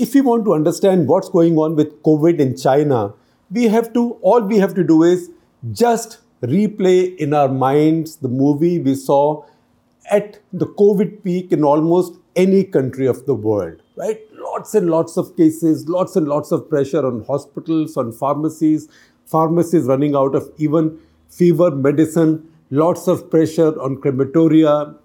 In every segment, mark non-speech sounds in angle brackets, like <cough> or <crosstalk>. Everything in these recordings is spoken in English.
if we want to understand what's going on with COVID in China, we have to, all we have to do is just replay in our minds the movie we saw at the COVID peak in almost any country of the world, right? Lots and lots of cases, lots and lots of pressure on hospitals, on pharmacies, pharmacies running out of even fever medicine, lots of pressure on crematoria,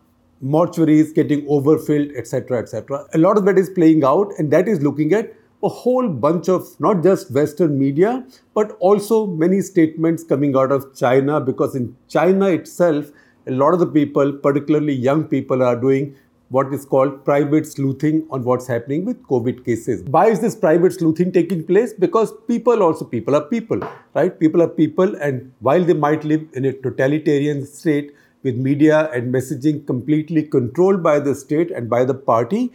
mortuaries getting overfilled, etc., etc. A lot of that is playing out, and that is looking at a whole bunch of not just Western media, but also many statements coming out of China, because in China itself, a lot of the people, particularly young people, are doing what is called private sleuthing on what's happening with COVID cases. Why is this private sleuthing taking place? Because people also, people are people, right? People are people, and while they might live in a totalitarian state, with media and messaging completely controlled by the state and by the party,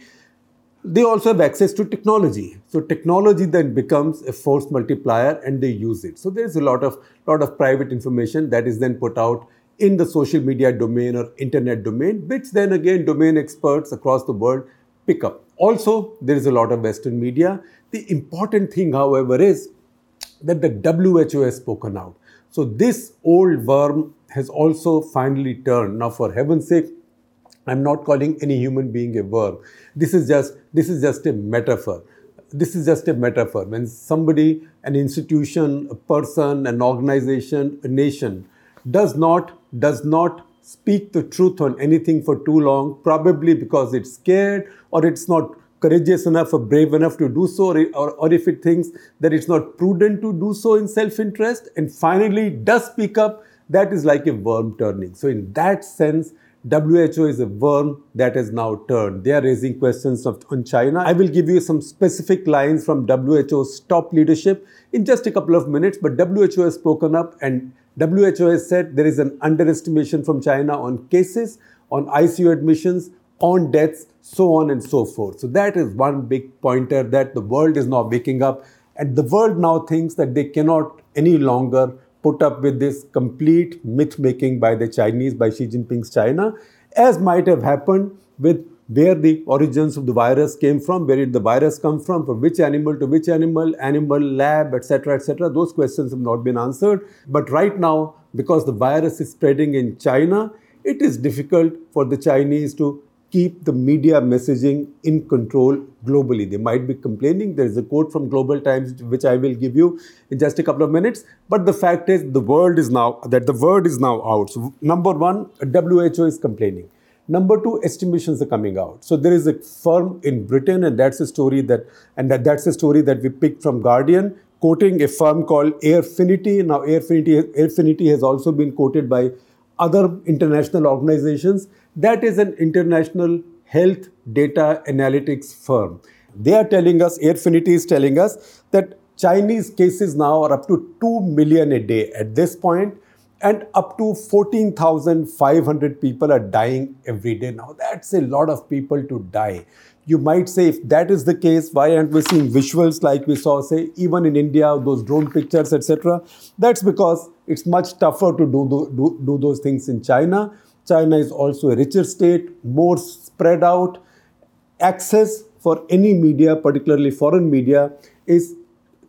they also have access to technology. So technology then becomes a force multiplier and they use it. So there's a lot of lot of private information that is then put out in the social media domain or internet domain, which then again domain experts across the world pick up. Also, there is a lot of Western media. The important thing, however, is that the WHO has spoken out. So this old worm has also finally turned. Now, for heaven's sake, I'm not calling any human being a worm. This is just this is just a metaphor. This is just a metaphor. When somebody, an institution, a person, an organization, a nation does not does not speak the truth on anything for too long, probably because it's scared or it's not courageous enough or brave enough to do so, or, or, or if it thinks that it's not prudent to do so in self interest, and finally does speak up, that is like a worm turning. So, in that sense, WHO is a worm that has now turned. They are raising questions of, on China. I will give you some specific lines from WHO's top leadership in just a couple of minutes, but WHO has spoken up and WHO has said there is an underestimation from China on cases, on ICU admissions, on deaths, so on and so forth. So that is one big pointer that the world is now waking up and the world now thinks that they cannot any longer put up with this complete myth making by the Chinese, by Xi Jinping's China, as might have happened with where the origins of the virus came from, where did the virus come from, from which animal to which animal, animal lab, etc., etc. Those questions have not been answered. But right now, because the virus is spreading in China, it is difficult for the Chinese to keep the media messaging in control globally. They might be complaining. There is a quote from Global Times which I will give you in just a couple of minutes. But the fact is, the world is now that the word is now out. So number one, WHO is complaining. Number two, estimations are coming out. So there is a firm in Britain, and that's a story that, and that, that's a story that we picked from Guardian, quoting a firm called Airfinity. Now, Airfinity, Airfinity has also been quoted by other international organizations that is an international health data analytics firm. They are telling us, Airfinity is telling us that Chinese cases now are up to 2 million a day at this point, and up to 14,500 people are dying every day. Now, that's a lot of people to die. You might say, if that is the case, why aren't we seeing visuals like we saw, say, even in India, those drone pictures, etc.? That's because it's much tougher to do, do, do those things in China. China is also a richer state, more spread out. Access for any media, particularly foreign media, is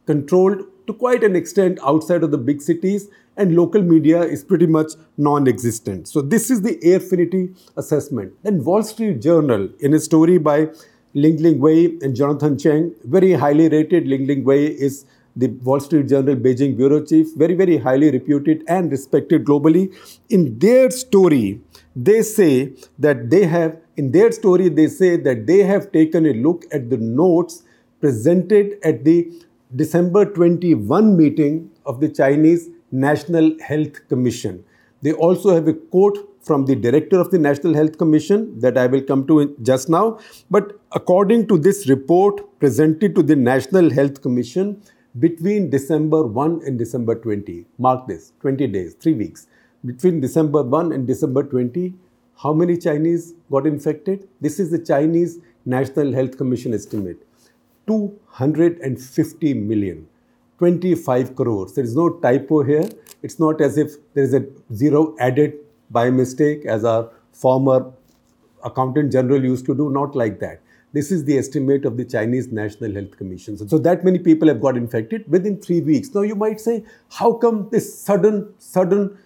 controlled to quite an extent outside of the big cities, and local media is pretty much non existent. So, this is the Airfinity assessment. Then, Wall Street Journal, in a story by Lingling Wei and Jonathan Cheng, very highly rated. Lingling Wei is the Wall Street Journal Beijing bureau chief, very, very highly reputed and respected globally. In their story, they say that they have, in their story, they say that they have taken a look at the notes presented at the December 21 meeting of the Chinese National Health Commission. They also have a quote from the director of the National Health Commission that I will come to just now. But according to this report presented to the National Health Commission, between December 1 and December 20. Mark this 20 days, three weeks. Between December 1 and December 20, how many Chinese got infected? This is the Chinese National Health Commission estimate 250 million, 25 crores. There is no typo here. It's not as if there is a zero added by mistake, as our former accountant general used to do, not like that. This is the estimate of the Chinese National Health Commission. So, so that many people have got infected within three weeks. Now you might say, how come this sudden, sudden,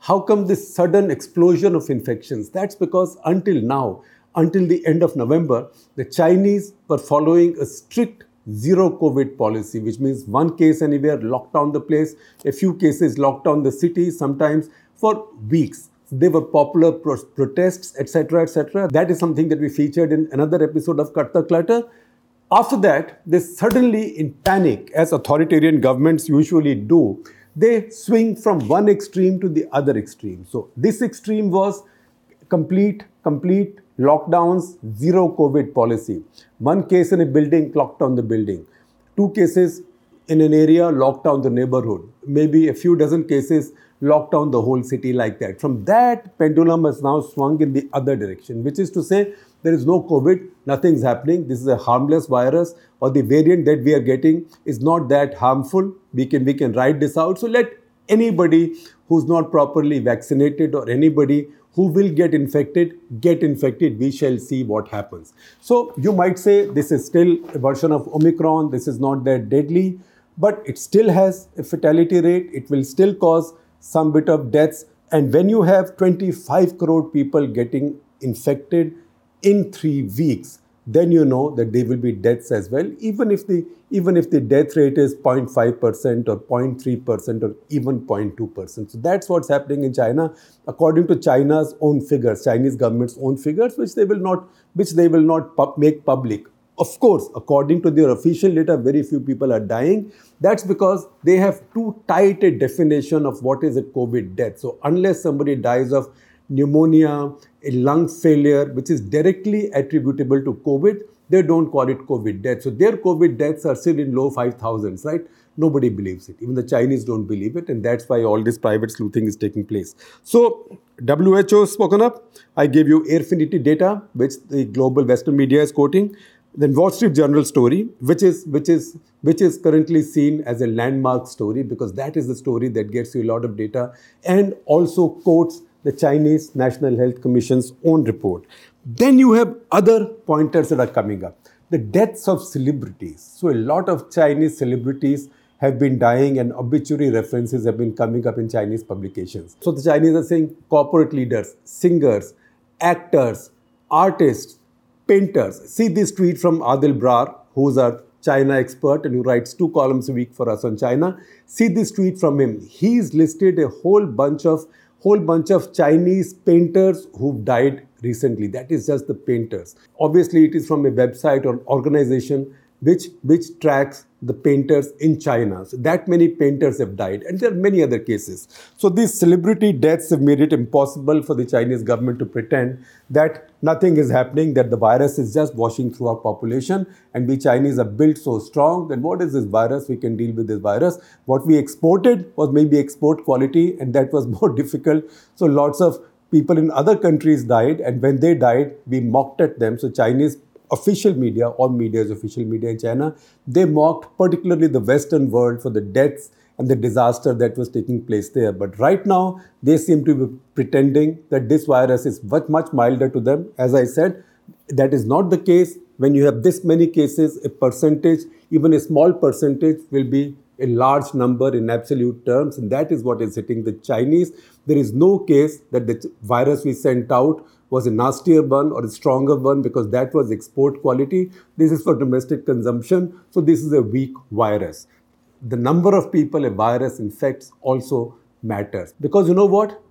how come this sudden explosion of infections? That's because until now, until the end of November, the Chinese were following a strict zero COVID policy, which means one case anywhere, lock down the place, a few cases locked down the city, sometimes for weeks. They were popular pro- protests, etc., etc. That is something that we featured in another episode of Cut the Clutter. After that, they suddenly, in panic, as authoritarian governments usually do, they swing from one extreme to the other extreme. So, this extreme was complete, complete lockdowns, zero COVID policy. One case in a building, locked down the building. Two cases in an area, locked down the neighborhood. Maybe a few dozen cases, lock down the whole city like that. From that, pendulum has now swung in the other direction, which is to say, there is no COVID, nothing's happening. This is a harmless virus, or the variant that we are getting is not that harmful. We can we can write this out. So let anybody who's not properly vaccinated or anybody who will get infected get infected we shall see what happens so you might say this is still a version of omicron this is not that deadly but it still has a fatality rate it will still cause some bit of deaths. And when you have 25 crore people getting infected in three weeks, then you know that there will be deaths as well, even if the even if the death rate is 0.5% or 0.3% or even 0.2%. So that's what's happening in China, according to China's own figures, Chinese government's own figures, which they will not which they will not pu- make public. Of course, according to their official data, very few people are dying. That's because they have too tight a definition of what is a COVID death. So, unless somebody dies of pneumonia, a lung failure, which is directly attributable to COVID, they don't call it COVID death. So, their COVID deaths are still in low 5,000s, right? Nobody believes it. Even the Chinese don't believe it, and that's why all this private sleuthing is taking place. So, WHO has spoken up. I gave you Airfinity data, which the global Western media is quoting the Wall Street Journal story, which is which is which is currently seen as a landmark story because that is the story that gets you a lot of data and also quotes the Chinese National Health Commission's own report. Then you have other pointers that are coming up. The deaths of celebrities. So a lot of Chinese celebrities have been dying and obituary references have been coming up in Chinese publications. So the Chinese are saying corporate leaders, singers, actors, artists, painters. See this tweet from Adil Brar, who's a China expert and who writes two columns a week for us on China. See this tweet from him. He's listed a whole bunch of whole bunch of Chinese painters who've died recently. That is just the painters. Obviously, it is from a website or organization which, which tracks the painters in China. So that many painters have died, and there are many other cases. So these celebrity deaths have made it impossible for the Chinese government to pretend that nothing is happening, that the virus is just washing through our population, and we Chinese are built so strong that what is this virus? We can deal with this virus. What we exported was maybe export quality, and that was <laughs> more difficult. So lots of people in other countries died, and when they died, we mocked at them. So Chinese official media, all media is official media in China, they mocked particularly the Western world for the deaths and the disaster that was taking place there. But right now, they seem to be pretending that this virus is much, much milder to them. As I said, that is not the case. When you have this many cases, a percentage, even a small percentage, will be a large number in absolute terms, and that is what is hitting the Chinese. There is no case that the virus we sent out was a nastier one or a stronger one because that was export quality. This is for domestic consumption. So this is a weak virus. The number of people a virus infects also matters. Because you know what?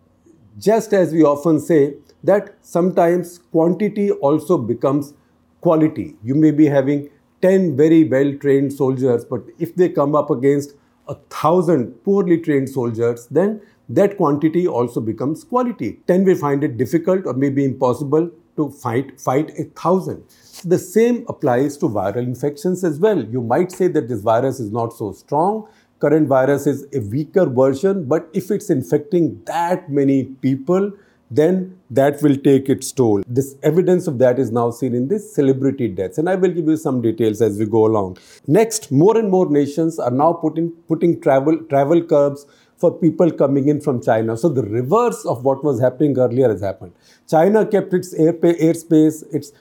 Just as we often say that sometimes quantity also becomes quality. You may be having 10 very well trained soldiers, but if they come up against a thousand poorly trained soldiers, then that quantity also becomes quality. Then we find it difficult or maybe impossible to fight, fight a thousand. The same applies to viral infections as well. You might say that this virus is not so strong. Current virus is a weaker version, but if it's infecting that many people, then that will take its toll. This evidence of that is now seen in this celebrity deaths, and I will give you some details as we go along. Next, more and more nations are now putting putting travel travel curbs for people coming in from China. So the reverse of what was happening earlier has happened. China kept its air, airspace, its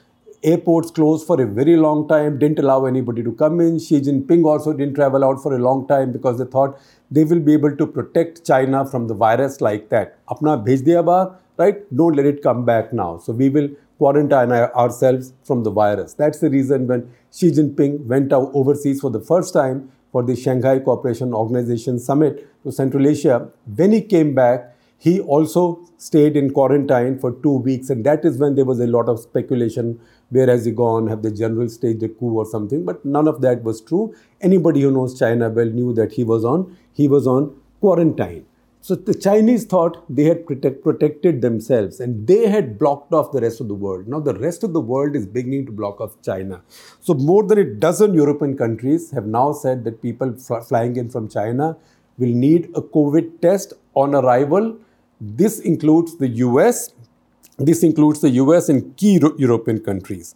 Airports closed for a very long time, didn't allow anybody to come in. Xi Jinping also didn't travel out for a long time because they thought they will be able to protect China from the virus like that. Apna bhej diya right? Don't let it come back now. So we will quarantine ourselves from the virus. That's the reason when Xi Jinping went out overseas for the first time for the Shanghai Cooperation Organization Summit to Central Asia, when he came back, he also stayed in quarantine for two weeks, and that is when there was a lot of speculation where has he gone? Have the general staged a coup or something? But none of that was true. Anybody who knows China well knew that he was on he was on quarantine. So the Chinese thought they had protect, protected themselves and they had blocked off the rest of the world. Now the rest of the world is beginning to block off China. So more than a dozen European countries have now said that people flying in from China will need a COVID test on arrival. This includes the US. This includes the US and key European countries.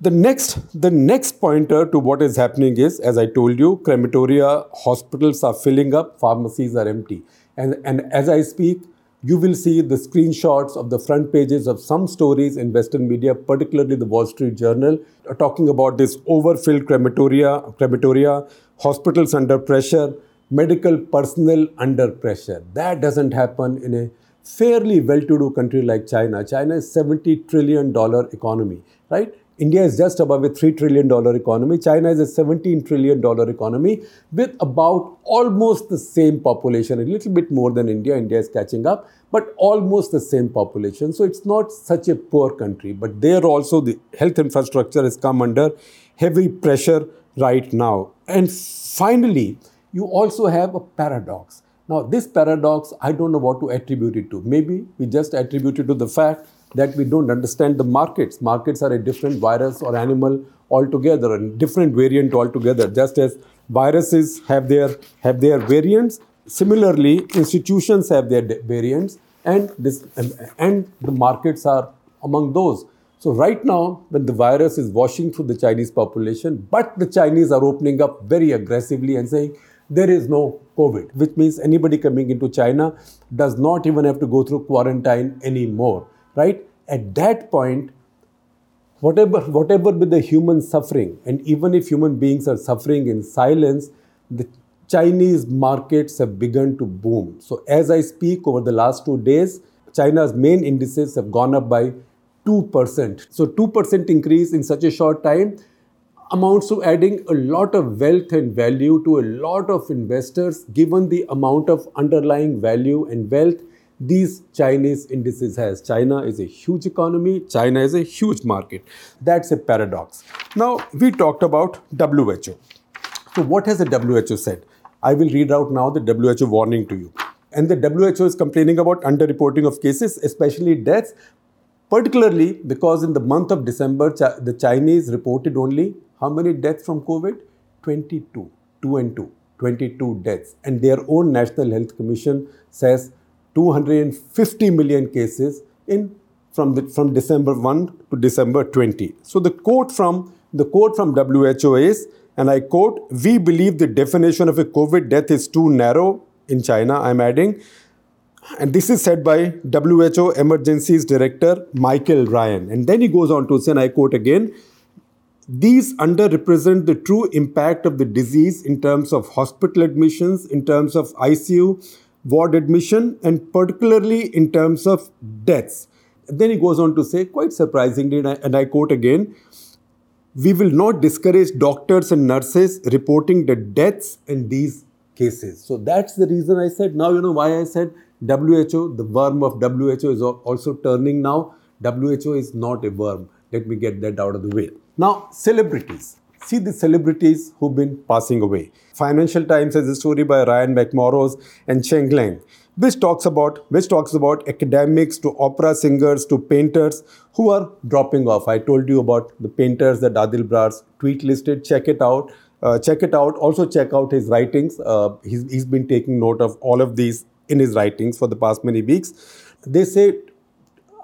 The next, the next pointer to what is happening is, as I told you, crematoria, hospitals are filling up, pharmacies are empty. And, and as I speak, you will see the screenshots of the front pages of some stories in Western media, particularly the Wall Street Journal, talking about this overfilled crematoria, crematoria, hospitals under pressure, medical personnel under pressure. That doesn't happen in a fairly well-to-do country like China. China is 70 trillion dollar economy, right? India is just above a $3 trillion economy. China is a $17 trillion economy with about almost the same population, a little bit more than India. India is catching up, but almost the same population. So it's not such a poor country. But there also the health infrastructure has come under heavy pressure right now. And finally, you also have a paradox. Now, this paradox, I don't know what to attribute it to. Maybe we just attribute it to the fact that we don't understand the markets. Markets are a different virus or animal altogether, a different variant altogether. Just as viruses have their have their variants, similarly institutions have their variants, and this and, and the markets are among those. So right now, when the virus is washing through the Chinese population, but the Chinese are opening up very aggressively and saying there is no COVID, which means anybody coming into China does not even have to go through quarantine anymore right? At that point, whatever, whatever be the human suffering, and even if human beings are suffering in silence, the Chinese markets have begun to boom. So, as I speak over the last two days, China's main indices have gone up by 2%. So, 2% increase in such a short time amounts to adding a lot of wealth and value to a lot of investors given the amount of underlying value and wealth these Chinese indices has. China is a huge economy, China is a huge market. That's a paradox. Now, we talked about WHO. So, what has the WHO said? I will read out now the WHO warning to you. And the WHO is complaining about underreporting of cases, especially deaths, particularly because in the month of December, the Chinese reported only how many deaths from COVID? 22, 2 and 2, 22 deaths. And their own National Health Commission says 250 million cases in from the, from December 1 to December 20. So the quote from the quote from WHO is, and I quote, "We believe the definition of a COVID death is too narrow in China." I'm adding, and this is said by WHO Emergencies Director Michael Ryan, and then he goes on to say, and I quote again. These underrepresent the true impact of the disease in terms of hospital admissions, in terms of ICU, ward admission, and particularly in terms of deaths. Then he goes on to say, quite surprisingly, and I, and I quote again, we will not discourage doctors and nurses reporting the deaths in these cases. So that's the reason I said, now you know why I said WHO, the worm of WHO is also turning now. WHO is not a worm. Let me get that out of the way. Now, celebrities see the celebrities who've been passing away. Financial Times has a story by Ryan McMorrows and Cheng Leng, which talks about which talks about academics to opera singers to painters who are dropping off. I told you about the painters that Adil Brar's tweet listed. Check it out. Uh, check it out. Also check out his writings. Uh, he's, he's been taking note of all of these in his writings for the past many weeks. They say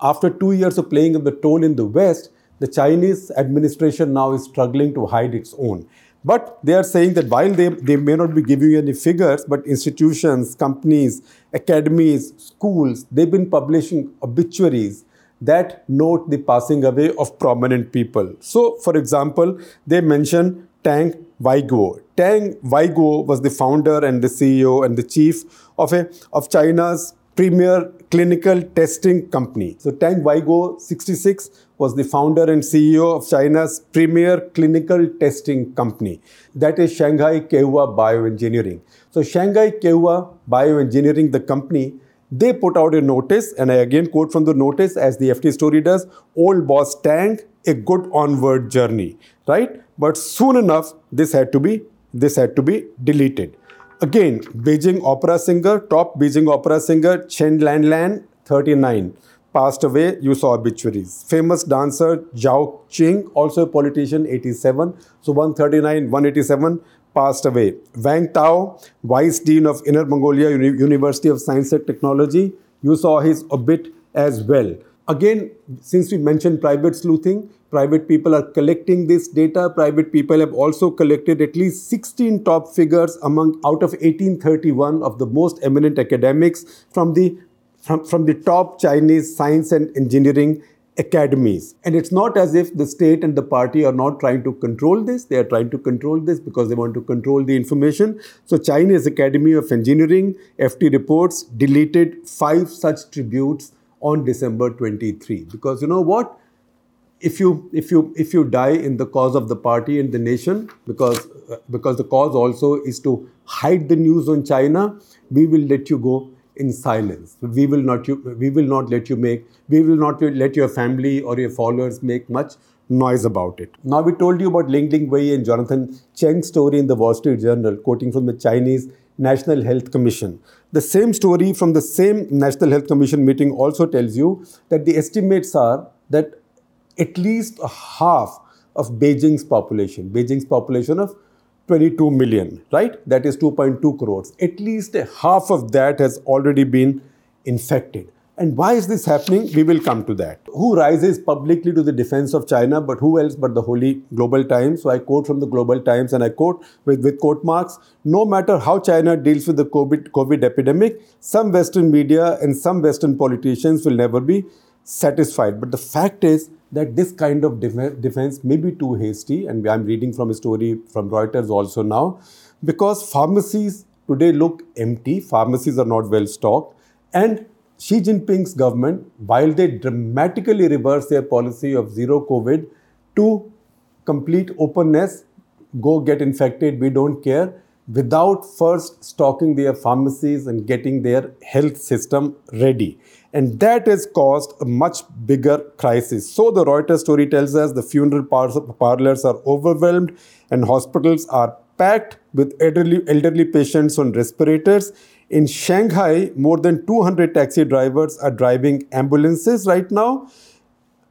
after two years of playing in the toll in the West, the Chinese administration now is struggling to hide its own. But they are saying that while they, they may not be giving you any figures, but institutions, companies, academies, schools, they've been publishing obituaries, that note the passing away of prominent people. So, for example, they mention Tang Weiguo. Tang Weiguo was the founder and the CEO and the chief of a of China's premier clinical testing company. So Tang Weiguo 66 was the founder and CEO of China's premier clinical testing company. That is Shanghai Kehua Bioengineering. So Shanghai Kehua Bioengineering, the company, they put out a notice, and I again quote from the notice as the FT story does, old boss Tang, a good onward journey, right? But soon enough, this had to be this had to be deleted. Again, Beijing opera singer, top Beijing opera singer Chen Lanlan, 39, passed away. You saw obituaries. Famous dancer Zhao Qing, also a politician, 87. So 139, 187 passed away. Wang Tao, Vice Dean of Inner Mongolia Uni- University of Science and Technology, you saw his obit as well. Again, since we mentioned private sleuthing, private people are collecting this data. Private people have also collected at least 16 top figures among out of 1831 of the most eminent academics from the from, from the top Chinese science and engineering academies. And it's not as if the state and the party are not trying to control this. They are trying to control this because they want to control the information. So, Chinese Academy of Engineering, FT reports, deleted five such tributes on December 23. Because you know what? If you if you if you die in the cause of the party and the nation, because because the cause also is to hide the news on China, we will let you go in silence. We will not you, we will not let you make we will not let your family or your followers make much noise about it. Now we told you about Lingling Wei and Jonathan Cheng's story in the Wall Street Journal, quoting from the Chinese National Health Commission. The same story from the same National Health Commission meeting also tells you that the estimates are that at least a half of Beijing's population, Beijing's population of 22 million, right? That is 2.2 crores. At least half of that has already been infected. And why is this happening? We will come to that. Who rises publicly to the defense of China, but who else but the holy Global Times? So I quote from the Global Times and I quote with, with quote marks No matter how China deals with the COVID, COVID epidemic, some Western media and some Western politicians will never be satisfied. But the fact is, that this kind of def- defense may be too hasty, and I'm reading from a story from Reuters also now, because pharmacies today look empty, pharmacies are not well stocked, and Xi Jinping's government, while they dramatically reverse their policy of zero COVID to complete openness, go get infected, we don't care, without first stocking their pharmacies and getting their health system ready. And that has caused a much bigger crisis. So the Reuters story tells us the funeral parlors are overwhelmed and hospitals are packed with elderly, elderly patients on respirators. In Shanghai, more than 200 taxi drivers are driving ambulances right now.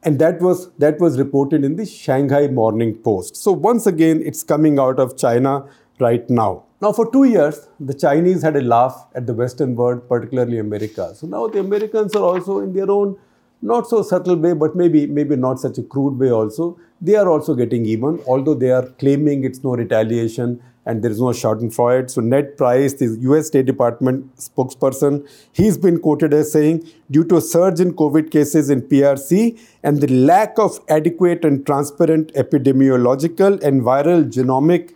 And that was, that was reported in the Shanghai Morning Post. So once again, it's coming out of China right now. Now, for two years, the Chinese had a laugh at the Western world, particularly America. So now the Americans are also in their own not so subtle way, but maybe maybe not such a crude way also. They are also getting even, although they are claiming it's no retaliation and there is no accounting for it. So Ned Price, the U.S. State Department spokesperson, he's been quoted as saying, due to a surge in COVID cases in PRC and the lack of adequate and transparent epidemiological and viral genomic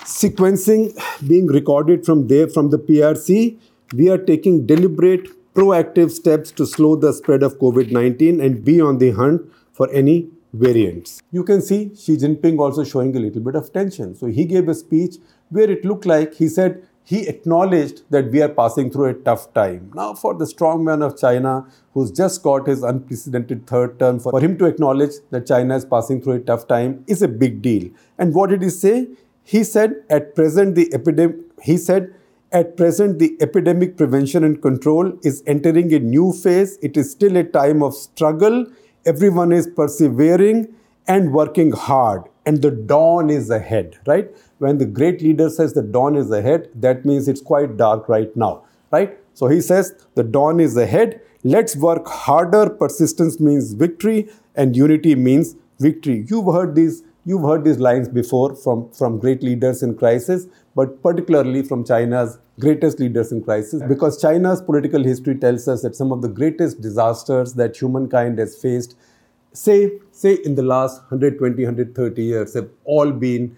sequencing being recorded from there from the PRC, we are taking deliberate, proactive steps to slow the spread of COVID 19 and be on the hunt for any variants. You can see Xi Jinping also showing a little bit of tension. So he gave a speech where it looked like he said he acknowledged that we are passing through a tough time. Now, for the strongman of China, who's just got his unprecedented third term, for him to acknowledge that China is passing through a tough time is a big deal. And what did he say? He said, at present, the epidemic, he said, at present, the epidemic prevention and control is entering a new phase. It is still a time of struggle. Everyone is persevering and working hard, and the dawn is ahead, right? When the great leader says the dawn is ahead, that means it's quite dark right now, right? So he says the dawn is ahead. Let's work harder. Persistence means victory, and unity means victory. You've heard these You've heard these lines before from, from great leaders in crisis, but particularly from China's greatest leaders in crisis because China's political history tells us that some of the greatest disasters that humankind has faced, say, say in the last 120, 130 years, have all been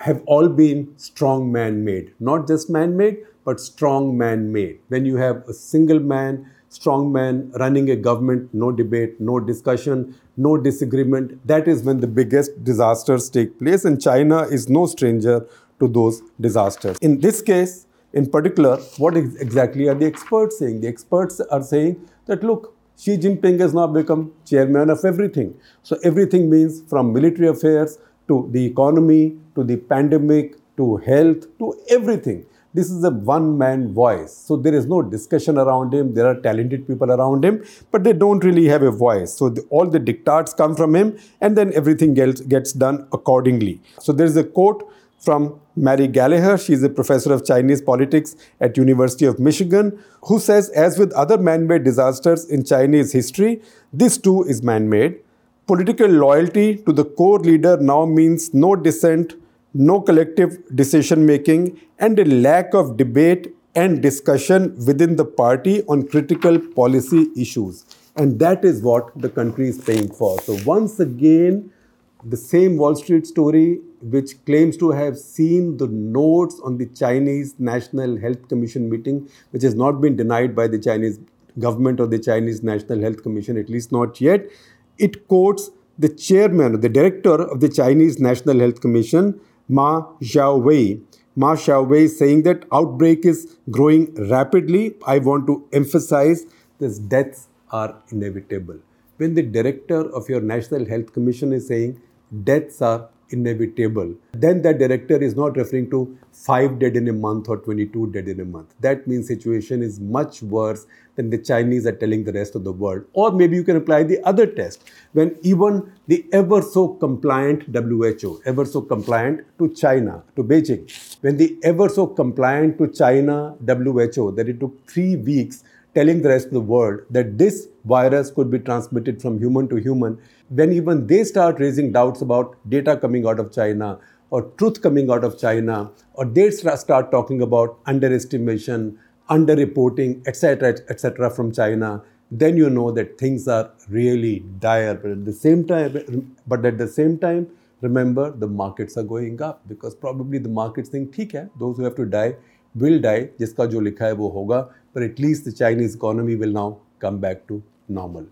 have all been strong man-made, not just man-made, but strong man-made. When you have a single man, strong man running a government, no debate, no discussion, no disagreement, that is when the biggest disasters take place, and China is no stranger to those disasters. In this case, in particular, what exactly are the experts saying? The experts are saying that look, Xi Jinping has now become chairman of everything. So everything means from military affairs to the economy to the pandemic to health to everything. This is a one man voice. So there is no discussion around him. There are talented people around him, but they don't really have a voice. So the, all the dictats come from him, and then everything else gets done accordingly. So there is a quote from Mary Gallagher. She's a professor of Chinese politics at University of Michigan, who says, as with other man-made disasters in Chinese history, this too is man-made. Political loyalty to the core leader now means no dissent, no collective decision making, and a lack of debate and discussion within the party on critical policy issues. And that is what the country is paying for. So once again, the same Wall Street story, which claims to have seen the notes on the Chinese National Health Commission meeting, which has not been denied by the Chinese government or the Chinese National Health Commission, at least not yet. It quotes the chairman, the director of the Chinese National Health Commission, Ma Xiaowei. Ma Xiaowei is saying that outbreak is growing rapidly. I want to emphasize this deaths are inevitable. When the director of your National Health Commission is saying deaths are inevitable. Then that director is not referring to 5 dead in a month or 22 dead in a month. That means situation is much worse than the Chinese are telling the rest of the world. Or maybe you can apply the other test when even the ever so compliant WHO, ever so compliant to China, to Beijing, when the ever so compliant to China WHO, that it took three weeks telling the rest of the world that this virus could be transmitted from human to human, when even they start raising doubts about data coming out of China or truth coming out of China, or they start talking about underestimation, underreporting, etc., etc., from China, then you know that things are really dire. But at the same time, but at the same time, remember the markets are going up because probably the markets think, ठीक है, those who have to die will die, जिसका जो लिखा है वो होगा. But at least the Chinese economy will now come back to normal.